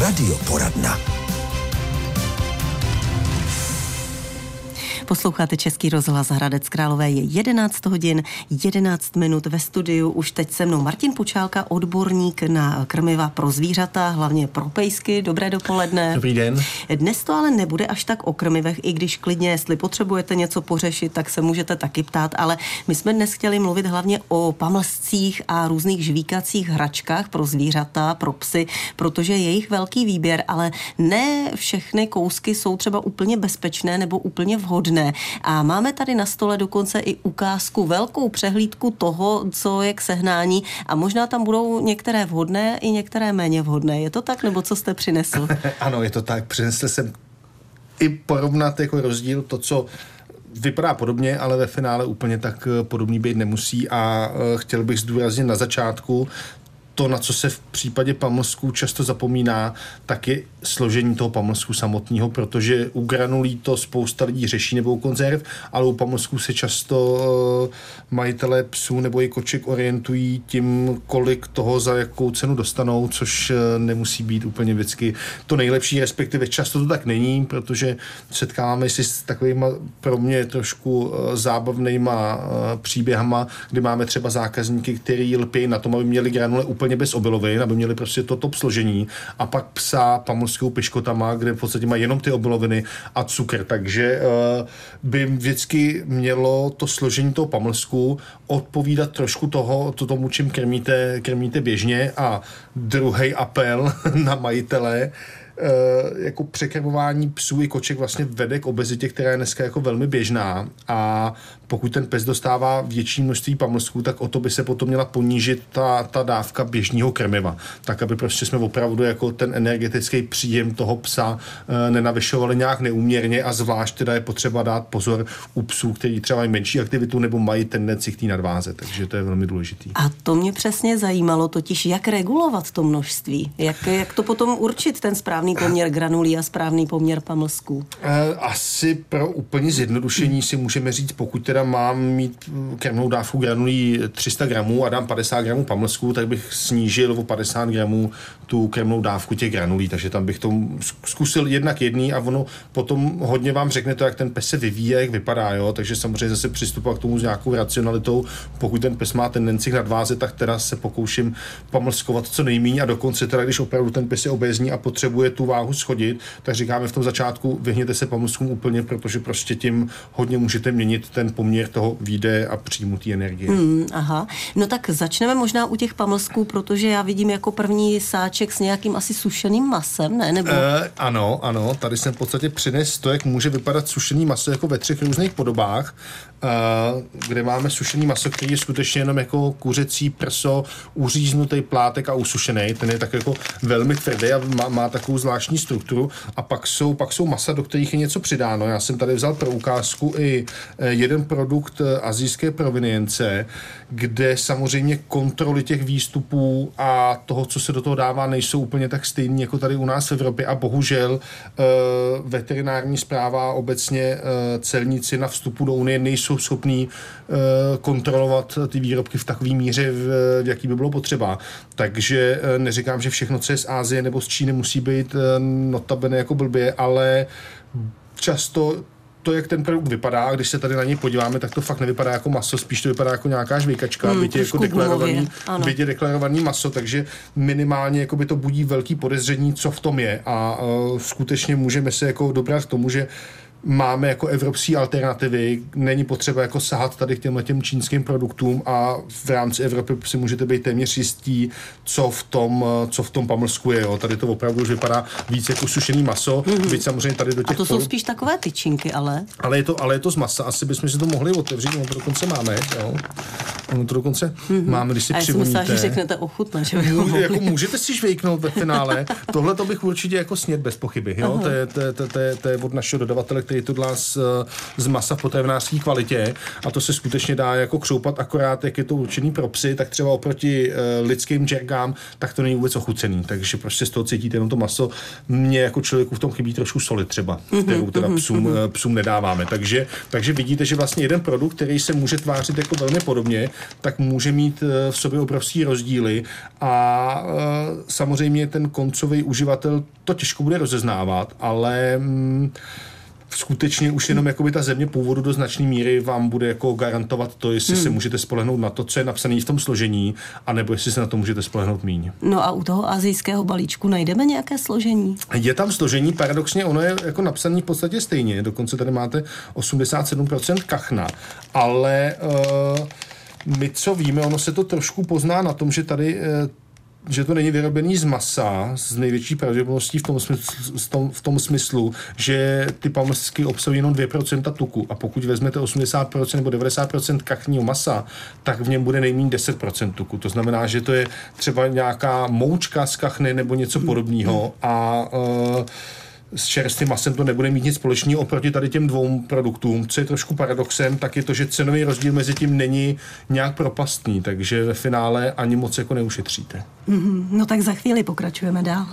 Radioporadna. Posloucháte Český rozhlas Hradec Králové je 11 hodin 11 minut ve studiu. Už teď se mnou Martin Pučálka, odborník na krmiva pro zvířata, hlavně pro pejsky. Dobré dopoledne. Dobrý den. Dnes to ale nebude až tak o krmivech, i když klidně, jestli potřebujete něco pořešit, tak se můžete taky ptát, ale my jsme dnes chtěli mluvit hlavně o pamlscích a různých žvíkacích hračkách pro zvířata, pro psy, protože je jich velký výběr, ale ne všechny kousky jsou třeba úplně bezpečné nebo úplně vhodné možné. A máme tady na stole dokonce i ukázku, velkou přehlídku toho, co je k sehnání a možná tam budou některé vhodné i některé méně vhodné. Je to tak, nebo co jste přinesl? ano, je to tak. Přinesl jsem i porovnat jako rozdíl to, co vypadá podobně, ale ve finále úplně tak podobný být nemusí a eh, chtěl bych zdůraznit na začátku, to, na co se v případě pamlsků často zapomíná, tak je složení toho pamlsku samotného, protože u granulí to spousta lidí řeší nebo u konzerv, ale u pamlsků se často uh, majitelé psů nebo i koček orientují tím, kolik toho za jakou cenu dostanou, což uh, nemusí být úplně vždycky to nejlepší, respektive často to tak není, protože setkáváme si s takovými pro mě trošku uh, zábavnýma příběhama, kdy máme třeba zákazníky, který lpí na tom, aby měli granule úplně bez obilovin, aby měli prostě to top složení a pak psa pamorskou piškotama, kde v podstatě mají jenom ty obiloviny a cukr, takže uh, by vždycky mělo to složení toho pamlsku odpovídat trošku toho, to tomu, čím krmíte, krmíte běžně. A druhý apel na majitele, Eh, jako překrmování psů i koček vlastně vede k obezitě, která je dneska jako velmi běžná. A pokud ten pes dostává větší množství pamlsků, tak o to by se potom měla ponížit ta, ta dávka běžného krmiva, tak aby prostě jsme opravdu jako ten energetický příjem toho psa e, nenavyšovali nějak neúměrně a zvlášť teda je potřeba dát pozor u psů, kteří třeba mají menší aktivitu nebo mají tendenci k té nadváze, takže to je velmi důležitý. A to mě přesně zajímalo, totiž jak regulovat to množství, jak, jak to potom určit ten správný poměr granulí a správný poměr pamlsků? Eh, asi pro úplně zjednodušení si můžeme říct, pokud teda mám mít krmnou dávku granulí 300 gramů a dám 50 gramů pamlsků, tak bych snížil o 50 gramů tu krmnou dávku těch granulí, takže tam bych to zkusil jednak jedný a ono potom hodně vám řekne to, jak ten pes se vyvíjí, jak vypadá, jo? takže samozřejmě zase přistupovat k tomu s nějakou racionalitou. Pokud ten pes má tendenci k nadváze, tak teda se pokouším pamlskovat co nejméně a dokonce teda, když opravdu ten pes je obézní a potřebuje tu váhu schodit, tak říkáme v tom začátku, vyhněte se pamlskům úplně, protože prostě tím hodně můžete měnit ten poměr toho výde a příjmu té energie. Hmm, aha, no tak začneme možná u těch pamlsků, protože já vidím jako první sáček s nějakým asi sušeným masem, ne? Nebo... E, ano, ano, tady jsem v podstatě přines to, jak může vypadat sušený maso jako ve třech různých podobách, kde máme sušený maso, který je skutečně jenom jako kuřecí prso, uříznutý plátek a usušený. Ten je tak jako velmi tvrdý a má, má takovou zvláštní strukturu a pak jsou, pak jsou masa, do kterých je něco přidáno. Já jsem tady vzal pro ukázku i eh, jeden produkt eh, azijské provinience, kde samozřejmě kontroly těch výstupů a toho, co se do toho dává, nejsou úplně tak stejný jako tady u nás v Evropě a bohužel eh, veterinární zpráva obecně celníci na vstupu do Unie nejsou schopní kontrolovat ty výrobky v takové míře, v, v jaký by bylo potřeba. Takže neříkám, že všechno, co je z Ázie nebo z Číny, musí být notabene jako blbě, ale často to, jak ten produkt vypadá, a když se tady na něj podíváme, tak to fakt nevypadá jako maso, spíš to vypadá jako nějaká žvejkačka, hmm, byť je jako deklarovaný, je deklarovaný maso, takže minimálně jako by to budí velký podezření, co v tom je. A uh, skutečně můžeme se jako dobrat k tomu, že máme jako evropské alternativy, není potřeba jako sahat tady k těmhle těm čínským produktům a v rámci Evropy si můžete být téměř jistí, co v tom, co v tom pamlsku je. Jo. Tady to opravdu už vypadá víc jako sušený maso, mm-hmm. byť samozřejmě tady do těch... A to jsou spíš takové tyčinky, ale... Ale je to, ale je to z masa, asi bychom si to mohli otevřít, to dokonce máme, jo. Ono to dokonce mm-hmm. máme, když si A já jsem myslela, že řeknete ochutné, že Může, jako můžete si švejknout ve finále. Tohle to bych určitě jako snět bez pochyby, jo. To je, to, je, to, je, to je od našeho dodavatele, který to dělá z, z masa v potravinářské kvalitě a to se skutečně dá jako křoupat akorát, jak je to určený pro psy, tak třeba oproti uh, lidským džergám, tak to není vůbec ochucený, takže prostě z toho cítíte jenom to maso. Mně jako člověku v tom chybí trošku soli třeba, mhm, kterou teda mhm, psům, mhm. psům nedáváme. Takže, takže vidíte, že vlastně jeden produkt, který se může tvářit jako velmi podobně, tak může mít v sobě obrovský rozdíly a samozřejmě ten koncový uživatel to těžko bude rozeznávat, ale mm, skutečně už jenom jakoby ta země původu do značné míry vám bude jako garantovat to, jestli hmm. se můžete spolehnout na to, co je napsané v tom složení, anebo jestli se na to můžete spolehnout míň. No a u toho azijského balíčku najdeme nějaké složení? Je tam složení, paradoxně ono je jako napsané v podstatě stejně, dokonce tady máte 87% kachna, ale uh, my co víme, ono se to trošku pozná na tom, že tady uh, že to není vyrobený z masa z největší pravděpodobností v tom, smyslu, v tom, v tom smyslu, že ty pamlsky obsahují jenom 2% tuku a pokud vezmete 80% nebo 90% kachního masa, tak v něm bude nejméně 10% tuku. To znamená, že to je třeba nějaká moučka z kachny nebo něco podobného a uh, s čerstvým masem to nebude mít nic společného oproti tady těm dvou produktům. Co je trošku paradoxem, tak je to, že cenový rozdíl mezi tím není nějak propastný, takže ve finále ani moc jako neušetříte. Mm-hmm. No tak za chvíli pokračujeme dál.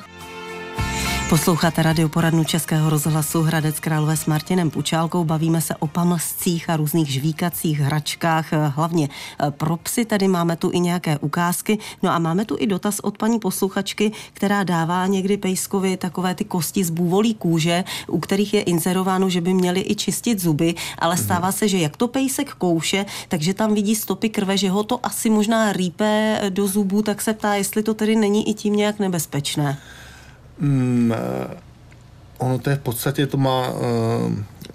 Posloucháte radioporadnu Českého rozhlasu Hradec Králové s Martinem Pučálkou. Bavíme se o pamlscích a různých žvíkacích hračkách, hlavně eh, pro psy. Tady máme tu i nějaké ukázky. No a máme tu i dotaz od paní posluchačky, která dává někdy pejskovi takové ty kosti z bůvolí kůže, u kterých je inzerováno, že by měli i čistit zuby, ale mhm. stává se, že jak to pejsek kouše, takže tam vidí stopy krve, že ho to asi možná rýpe do zubů, tak se ptá, jestli to tedy není i tím nějak nebezpečné. Mm, ono to je v podstatě, to má uh,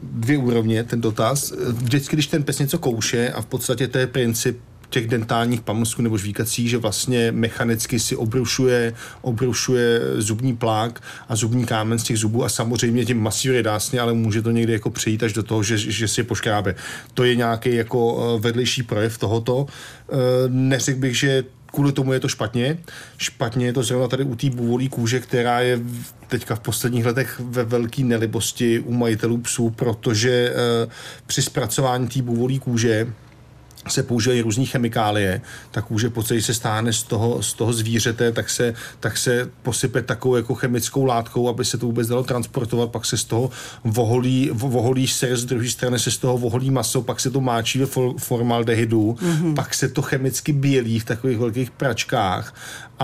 dvě úrovně, ten dotaz. Vždycky, když ten pes něco kouše a v podstatě to je princip těch dentálních pamlsků nebo žvíkací, že vlastně mechanicky si obrušuje, obrušuje zubní plák a zubní kámen z těch zubů a samozřejmě tím masíruje dásně, ale může to někdy jako přejít až do toho, že, že si je poškrábe. To je nějaký jako vedlejší projev tohoto. Neřekl bych, že kvůli tomu je to špatně. Špatně je to zrovna tady u té bůvolí kůže, která je teďka v posledních letech ve velké nelibosti u majitelů psů, protože uh, při zpracování té bůvolí kůže se používají různé chemikálie, tak kůže po se stáhne z toho, z toho zvířete, tak se, tak se posype takovou jako chemickou látkou, aby se to vůbec dalo transportovat, pak se z toho voholí, voholí ser, z druhé strany se z toho voholí maso, pak se to máčí ve formaldehydu, mm-hmm. pak se to chemicky bělí v takových velkých pračkách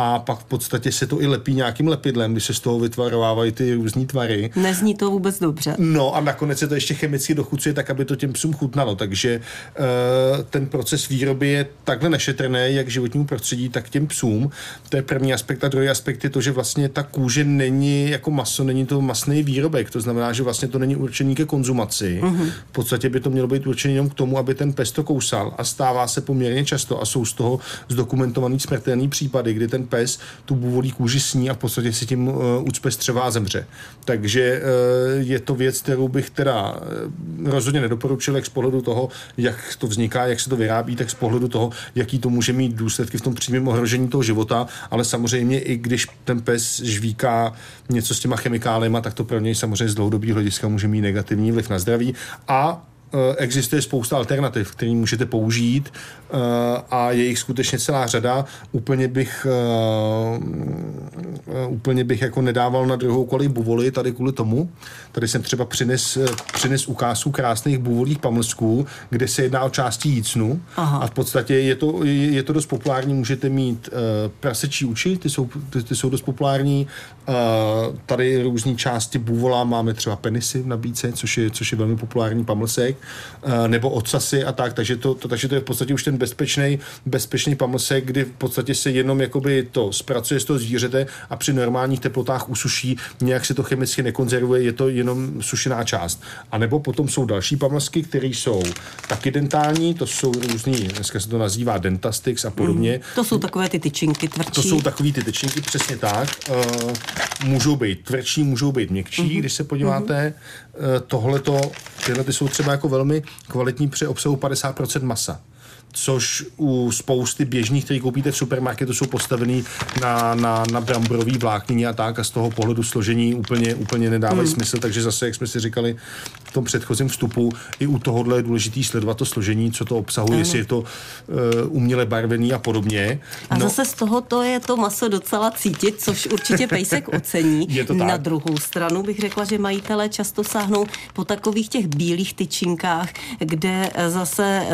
a pak v podstatě se to i lepí nějakým lepidlem, když se z toho vytvarovávají ty různé tvary. Nezní to vůbec dobře. No a nakonec se to ještě chemicky dochucuje tak, aby to těm psům chutnalo, takže uh, ten proces výroby je takhle nešetrný, jak životnímu prostředí, tak těm psům. To je první aspekt. A druhý aspekt je to, že vlastně ta kůže není jako maso, není to masný výrobek. To znamená, že vlastně to není určený ke konzumaci. Uh-huh. V podstatě by to mělo být určený jenom k tomu, aby ten pes to kousal. A stává se poměrně často a jsou z toho zdokumentovaný smrtelný případy, kdy ten pes tu bůvolí kůži sní a v podstatě si tím uh, ucpe střeva a zemře. Takže uh, je to věc, kterou bych teda uh, rozhodně nedoporučil, jak z pohledu toho, jak to vzniká, jak se to vyrábí, tak z pohledu toho, jaký to může mít důsledky v tom přímém ohrožení toho života, ale samozřejmě i když ten pes žvíká něco s těma chemikáliemi, tak to pro něj samozřejmě z dlouhodobého hlediska může mít negativní vliv na zdraví. A existuje spousta alternativ, které můžete použít eh, a je jich skutečně celá řada. Úplně bych eh, úplně bych jako nedával na druhou kolej buvoli tady kvůli tomu. Tady jsem třeba přines, přines ukázku krásných buvolých pamlsků, kde se jedná o části jícnu Aha. a v podstatě je to, je to dost populární. Můžete mít prasečí uči, ty jsou, ty, ty jsou dost populární. Tady různé části buvola, máme třeba penisy v nabídce, což je, což je velmi populární pamlsek. Nebo ocasy a tak, takže to, to, takže to je v podstatě už ten bezpečný, bezpečný pamlsek, kdy v podstatě se jenom jakoby to zpracuje z toho zvířete a při normálních teplotách usuší, nějak se to chemicky nekonzervuje, je to jenom sušená část. A nebo potom jsou další pamlsky, které jsou taky dentální, to jsou různý, dneska se to nazývá dentastix a podobně. Mm, to jsou takové ty tyčinky tvrdší. To jsou takové ty tyčinky, přesně tak. Uh, můžou být tvrdší, můžou být měkčí, mm-hmm. když se podíváte. Mm-hmm. Tohleto, tyhle ty jsou třeba jako velmi kvalitní při obsahu 50% masa což u spousty běžných, které koupíte v supermarketu, jsou postavený na, na, na bramborový vláknině a tak a z toho pohledu složení úplně, úplně nedávají mm. smysl, takže zase, jak jsme si říkali v tom předchozím vstupu. I u tohohle je důležitý sledovat to složení, co to obsahuje, ano. jestli je to uh, uměle barvený a podobně. A no. zase z toho to je to maso docela cítit, což určitě pejsek ocení. Je to tak. Na druhou stranu bych řekla, že majitelé často sáhnou po takových těch bílých tyčinkách, kde zase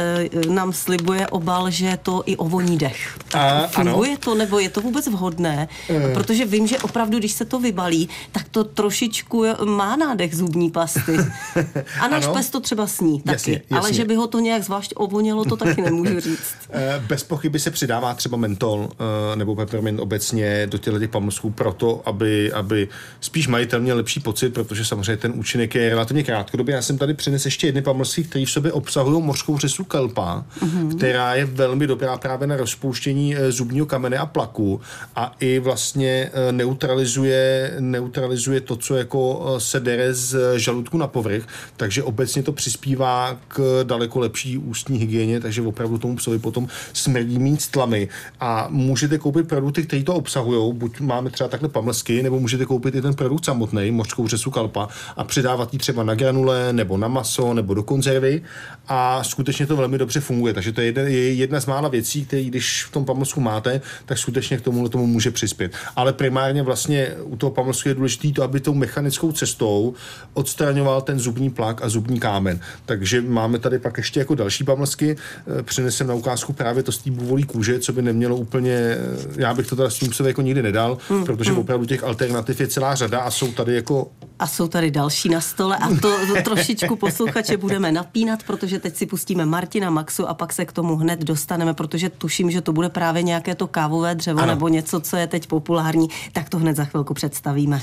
uh, nám slibuje obal, že to i ovoní dech. Tak a, funguje ano. to, nebo je to vůbec vhodné? Uh. Protože vím, že opravdu, když se to vybalí, tak to trošičku má nádech zubní pasty. A náš pes to třeba sní taky. Jasně, jasně. Ale že by ho to nějak zvlášť ovonělo, to taky nemůžu říct. Eh, bez pochyby se přidává třeba mentol eh, nebo peppermint obecně do těchto těch pamlsků proto, aby, aby spíš majitel měl lepší pocit, protože samozřejmě ten účinek je relativně krátkodobý. Já jsem tady přinesl ještě jedny pamlsky, které v sobě obsahují mořskou řesu kelpa, mm-hmm. která je velmi dobrá právě na rozpouštění eh, zubního kamene a plaku a i vlastně neutralizuje, neutralizuje to, co jako se dere z žaludku na povrch, takže obecně to přispívá k daleko lepší ústní hygieně, takže opravdu tomu psovi potom smrdí méně tlamy. A můžete koupit produkty, které to obsahují, buď máme třeba takhle pamlsky, nebo můžete koupit i ten produkt samotný, mořskou řesu kalpa a přidávat ji třeba na granule, nebo na maso, nebo do konzervy. A skutečně to velmi dobře funguje, takže to je jedna, je jedna z mála věcí, které když v tom pamlsku máte, tak skutečně k tomu tomu může přispět. Ale primárně vlastně u toho pamlsku je důležité to, aby tou mechanickou cestou odstraňoval ten zubní plak a zubní kámen. Takže máme tady pak ještě jako další pamlsky. Eh, přinesem na ukázku právě to z té buvolí kůže, co by nemělo úplně, eh, já bych to teda s tím se jako nikdy nedal, hmm, protože hmm. opravdu těch alternativ je celá řada a jsou tady jako a jsou tady další na stole a to, to trošičku posluchače budeme napínat, protože teď si pustíme Martina Maxu a pak se k tomu hned dostaneme, protože tuším, že to bude právě nějaké to kávové dřevo ano. nebo něco, co je teď populární, tak to hned za chvilku představíme.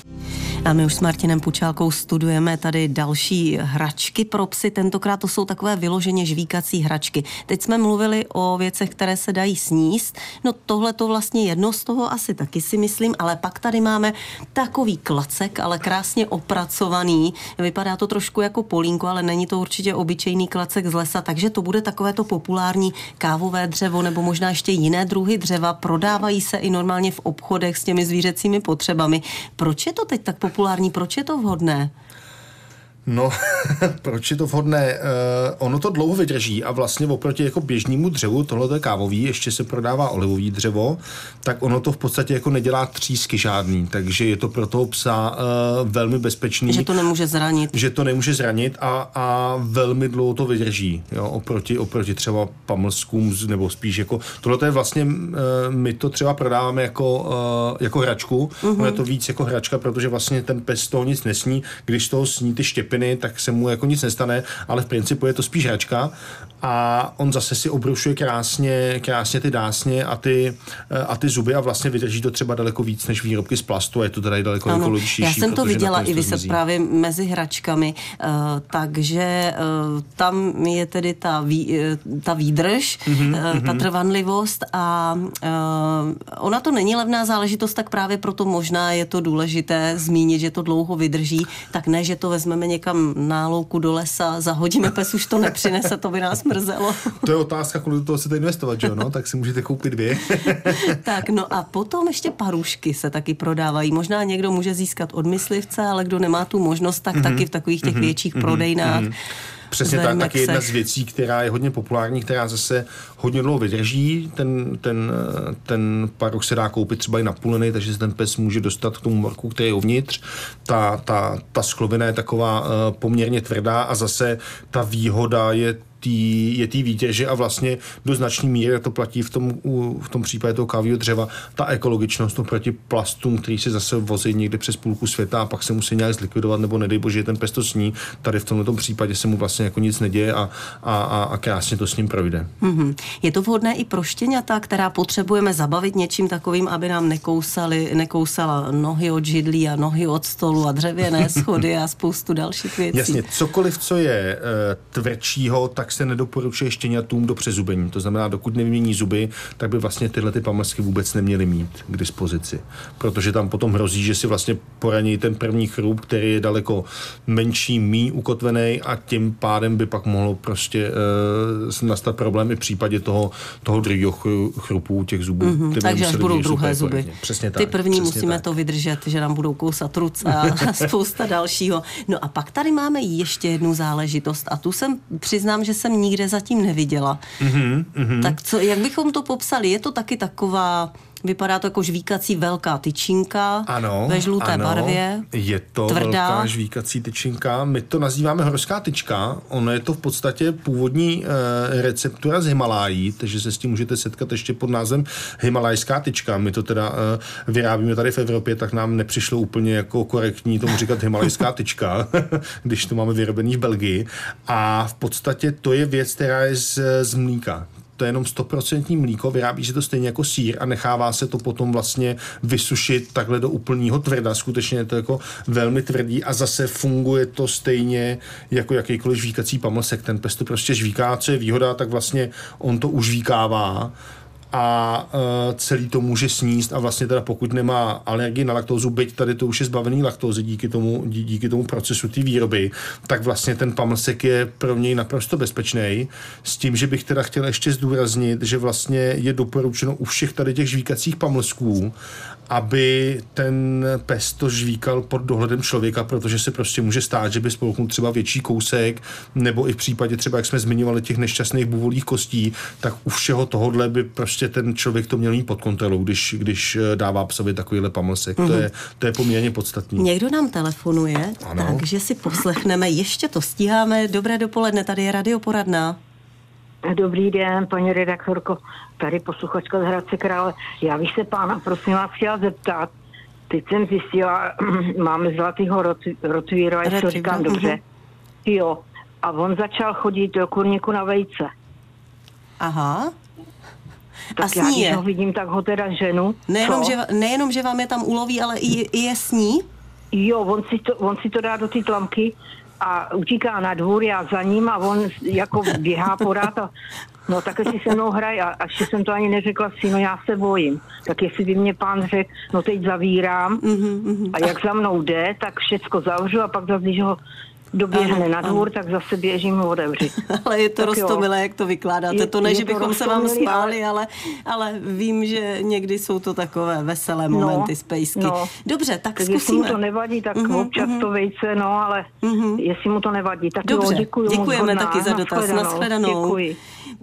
A my už s Martinem Pučálkou studujeme tady další hračky pro psy, tentokrát to jsou takové vyloženě žvíkací hračky. Teď jsme mluvili o věcech, které se dají sníst, no tohle to vlastně jedno z toho asi taky si myslím, ale pak tady máme takový klacek, ale krásně opracovaný. Vypadá to trošku jako polínko, ale není to určitě obyčejný klacek z lesa, takže to bude takové to populární kávové dřevo nebo možná ještě jiné druhy dřeva. Prodávají se i normálně v obchodech s těmi zvířecími potřebami. Proč je to teď tak populární? Proč je to vhodné? No, proč je to vhodné? Uh, ono to dlouho vydrží a vlastně oproti jako běžnému dřevu, tohle je kávový, ještě se prodává olivový dřevo, tak ono to v podstatě jako nedělá třísky žádný, takže je to pro toho psa uh, velmi bezpečný. Že to nemůže zranit. Že to nemůže zranit a, a velmi dlouho to vydrží, jo, oproti, oproti třeba pamlskům, nebo spíš jako, tohle je vlastně, uh, my to třeba prodáváme jako, uh, jako hračku, uh-huh. ono je to víc jako hračka, protože vlastně ten pes toho nic nesní, když toho sní ty štěpy štěpiny, tak se mu jako nic nestane, ale v principu je to spíš hračka a on zase si obrušuje krásně, krásně ty dásně a ty, a ty zuby a vlastně vydrží to třeba daleko víc než výrobky z plastu a je to teda daleko ano, ekologičtější. Já jsem to viděla i vyset právě mezi hračkami, uh, takže uh, tam je tedy ta, vý, uh, ta výdrž, mm-hmm, uh, ta trvanlivost a uh, ona to není levná záležitost, tak právě proto možná je to důležité zmínit, že to dlouho vydrží, tak ne, že to vezmeme někam na louku do lesa, zahodíme, pes už to nepřinese, to by nás mrzelo. To je otázka, kolik do toho chcete investovat, že jo? No? Tak si můžete koupit dvě. tak, no a potom ještě parušky se taky prodávají. Možná někdo může získat od myslivce, ale kdo nemá tu možnost, tak mm-hmm. taky v takových těch mm-hmm. větších mm-hmm. prodejnách. Mm-hmm. Přesně tak, tak je jedna z věcí, která je hodně populární, která zase hodně dlouho vydrží. Ten, ten, ten paruch se dá koupit třeba i na půleny, takže se ten pes může dostat k tomu morku, který je uvnitř. Ta, ta, ta sklovina je taková uh, poměrně tvrdá a zase ta výhoda je tý, je té výtěže a vlastně do značné míry to platí v tom, v tom případě toho kávového dřeva, ta ekologičnost oproti plastům, který se zase vozí někde přes půlku světa a pak se musí nějak zlikvidovat, nebo nedej bože, ten pes to sní. Tady v tomto případě se mu vlastně jako nic neděje a, a, a, a krásně to s ním projde. Mm-hmm. Je to vhodné i pro štěňata, která potřebujeme zabavit něčím takovým, aby nám nekousali, nekousala nohy od židlí a nohy od stolu a dřevěné schody a spoustu dalších věcí. Jasně, cokoliv, co je e, tvrdšího, tak tak se nedoporučuje štěňatům do přezubení. To znamená, dokud nevymění zuby, tak by vlastně tyhle ty pamlsky vůbec neměly mít k dispozici. Protože tam potom hrozí, že si vlastně poraní ten první chrup, který je daleko menší, mý ukotvený a tím pádem by pak mohlo prostě uh, nastat problém i v případě toho, toho druhého chrupu těch zubů. Mm-hmm, takže až budou druhé zuby. Přesně tak. Ty první musíme tak. to vydržet, že nám budou kousat ruce a spousta dalšího. No a pak tady máme ještě jednu záležitost a tu jsem, přiznám, že jsem nikde zatím neviděla. Mm-hmm, mm-hmm. Tak co, jak bychom to popsali? Je to taky taková Vypadá to jako žvíkací velká tyčinka ano, ve žluté ano, barvě. Je to tvrdá. velká žvíkací tyčinka. My to nazýváme horská tyčka. Ono je to v podstatě původní e, receptura z Himalájí, takže se s tím můžete setkat ještě pod názvem Himalajská tyčka. My to teda e, vyrábíme tady v Evropě, tak nám nepřišlo úplně jako korektní tomu říkat Himalajská tyčka, když to máme vyrobený v Belgii. A v podstatě to je věc, která je z, z mlíka to je jenom 100% mlíko, vyrábí se to stejně jako sír a nechává se to potom vlastně vysušit takhle do úplného tvrda. Skutečně je to jako velmi tvrdý a zase funguje to stejně jako jakýkoliv žvíkací pamlsek. Ten pesto prostě žvíká, co je výhoda, tak vlastně on to už žvíkává a uh, celý to může sníst a vlastně teda pokud nemá alergii na laktózu, byť tady to už je zbavený laktózy díky tomu, dí, díky tomu procesu té výroby, tak vlastně ten pamlsek je pro něj naprosto bezpečný. S tím, že bych teda chtěl ještě zdůraznit, že vlastně je doporučeno u všech tady těch žvíkacích pamlsků, aby ten pes to žvíkal pod dohledem člověka, protože se prostě může stát, že by spolknul třeba větší kousek, nebo i v případě třeba, jak jsme zmiňovali, těch nešťastných buvolých kostí, tak u všeho tohohle by prostě ten člověk to měl mít pod kontrolou, když, když eh, dává psovi takovýhle pamlsek. Mm-hmm. To, je, to je poměrně podstatný. Někdo nám telefonuje, ano. takže si poslechneme, ještě to stíháme. Dobré dopoledne, tady je radioporadna. Dobrý den, paní redaktorko, tady posluchačka z Hradce Krále. Já bych se pána, prosím vás, chtěla zeptat. Teď jsem zjistila, máme zlatýho rotvíra, jestli to říkám dobře. Jo, a on začal chodit do kurníku na vejce. Aha. Tak a sní já, když ho vidím, tak ho teda ženu. Nejenom, že, nejenom, že vám je tam uloví, ale i, i je sní? Jo, on si to, on si to dá do té tlamky a utíká na dvůr, já za ním a on jako běhá pořád a no tak si se mnou hraje a až jsem to ani neřekla si, no já se bojím. Tak jestli by mě pán řekl, no teď zavírám mm-hmm. a jak za mnou jde, tak všecko zavřu a pak zase, když ho doběhne na dvůr, ano. tak zase běžím ho otevřít. ale je to rostomilé, jak to vykládáte. Je, to ne, že bychom se vám smáli, ale, ale vím, že někdy jsou to takové veselé no, momenty no, z pejsky. No. Dobře, tak, tak zkusíme. Jestli mu to nevadí, tak uh-huh, občas uh-huh. to vejce, no, ale uh-huh. jestli mu to nevadí, tak Dobře, jo, děkuji děkujeme taky za dotaz. Naschledanou. Děkuji.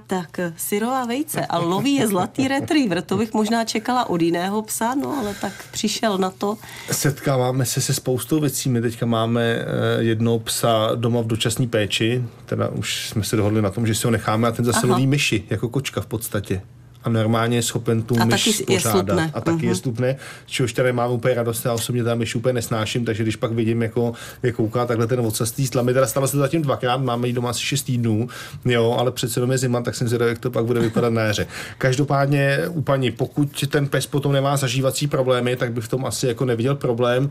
Tak syrová vejce a loví je zlatý retriever. To bych možná čekala od jiného psa, no ale tak přišel na to. Setkáváme se se spoustou věcí. My teďka máme eh, jedno psa doma v dočasné péči, teda už jsme se dohodli na tom, že si ho necháme a ten zase Aha. loví myši, jako kočka v podstatě a normálně je schopen tu a myš taky spořádat. Je a taky uh-huh. je stupne, z čehož tady mám úplně radost, já osobně tam myš úplně nesnáším, takže když pak vidím, jako, jak kouká takhle ten ocastý slamy, teda stalo se to zatím dvakrát, máme jí doma asi 6 týdnů, jo, ale přece jenom je zima, tak jsem zvědavý, jak to pak bude vypadat na jaře. Každopádně u paní, pokud ten pes potom nemá zažívací problémy, tak bych v tom asi jako neviděl problém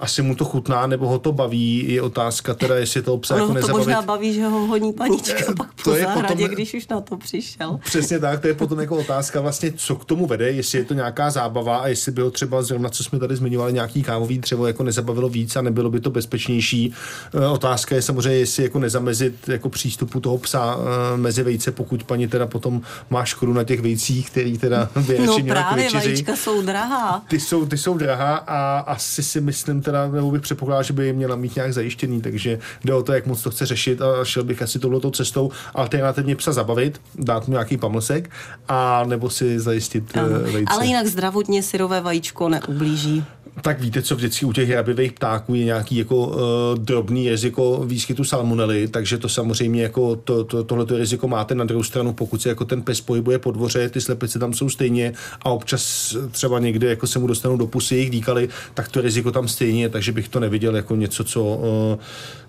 asi mu to chutná, nebo ho to baví, je otázka teda, jestli to obsah jako nezabavit. to možná baví, že ho honí panička eh, pak po to je zahradě, potom, když už na to přišel. Přesně tak, to je potom jako otázka vlastně, co k tomu vede, jestli je to nějaká zábava a jestli by ho třeba zrovna, co jsme tady zmiňovali, nějaký kávový dřevo jako nezabavilo víc a nebylo by to bezpečnější. Eh, otázka je samozřejmě, jestli jako nezamezit jako přístupu toho psa eh, mezi vejce, pokud paní teda potom má škodu na těch vejcích, který teda by No právě, vajíčka jsou drahá. Ty jsou, ty jsou drahá a asi si myslím, teda, nebo bych předpokládal, že by měla mít nějak zajištěný, takže jde o to, jak moc to chce řešit a šel bych asi touhletou cestou alternativně psa zabavit, dát mu nějaký pamlsek a nebo si zajistit ano. Eh, vejce. Ale jinak zdravotně syrové vajíčko neublíží. Tak víte, co vždycky u těch hrabivých ptáků je nějaký jako uh, drobný riziko výskytu salmonely, takže to samozřejmě jako to, to, tohleto riziko máte. Na druhou stranu, pokud se jako ten pes pohybuje po dvoře, ty slepice tam jsou stejně a občas třeba někde jako se mu dostanou do pusy jejich dýkaly, tak to riziko tam stejně je, takže bych to neviděl jako něco, co, uh,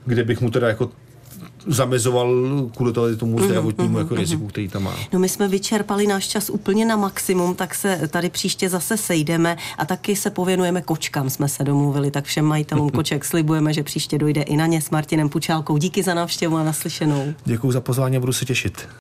kde bych mu teda jako zamezoval kvůli tomu zdravotnímu jako riziku, který tam má. No my jsme vyčerpali náš čas úplně na maximum, tak se tady příště zase sejdeme a taky se pověnujeme kočkám, jsme se domluvili, tak všem majitelům koček slibujeme, že příště dojde i na ně s Martinem Pučálkou. Díky za návštěvu a naslyšenou. Děkuji za pozvání a budu se těšit.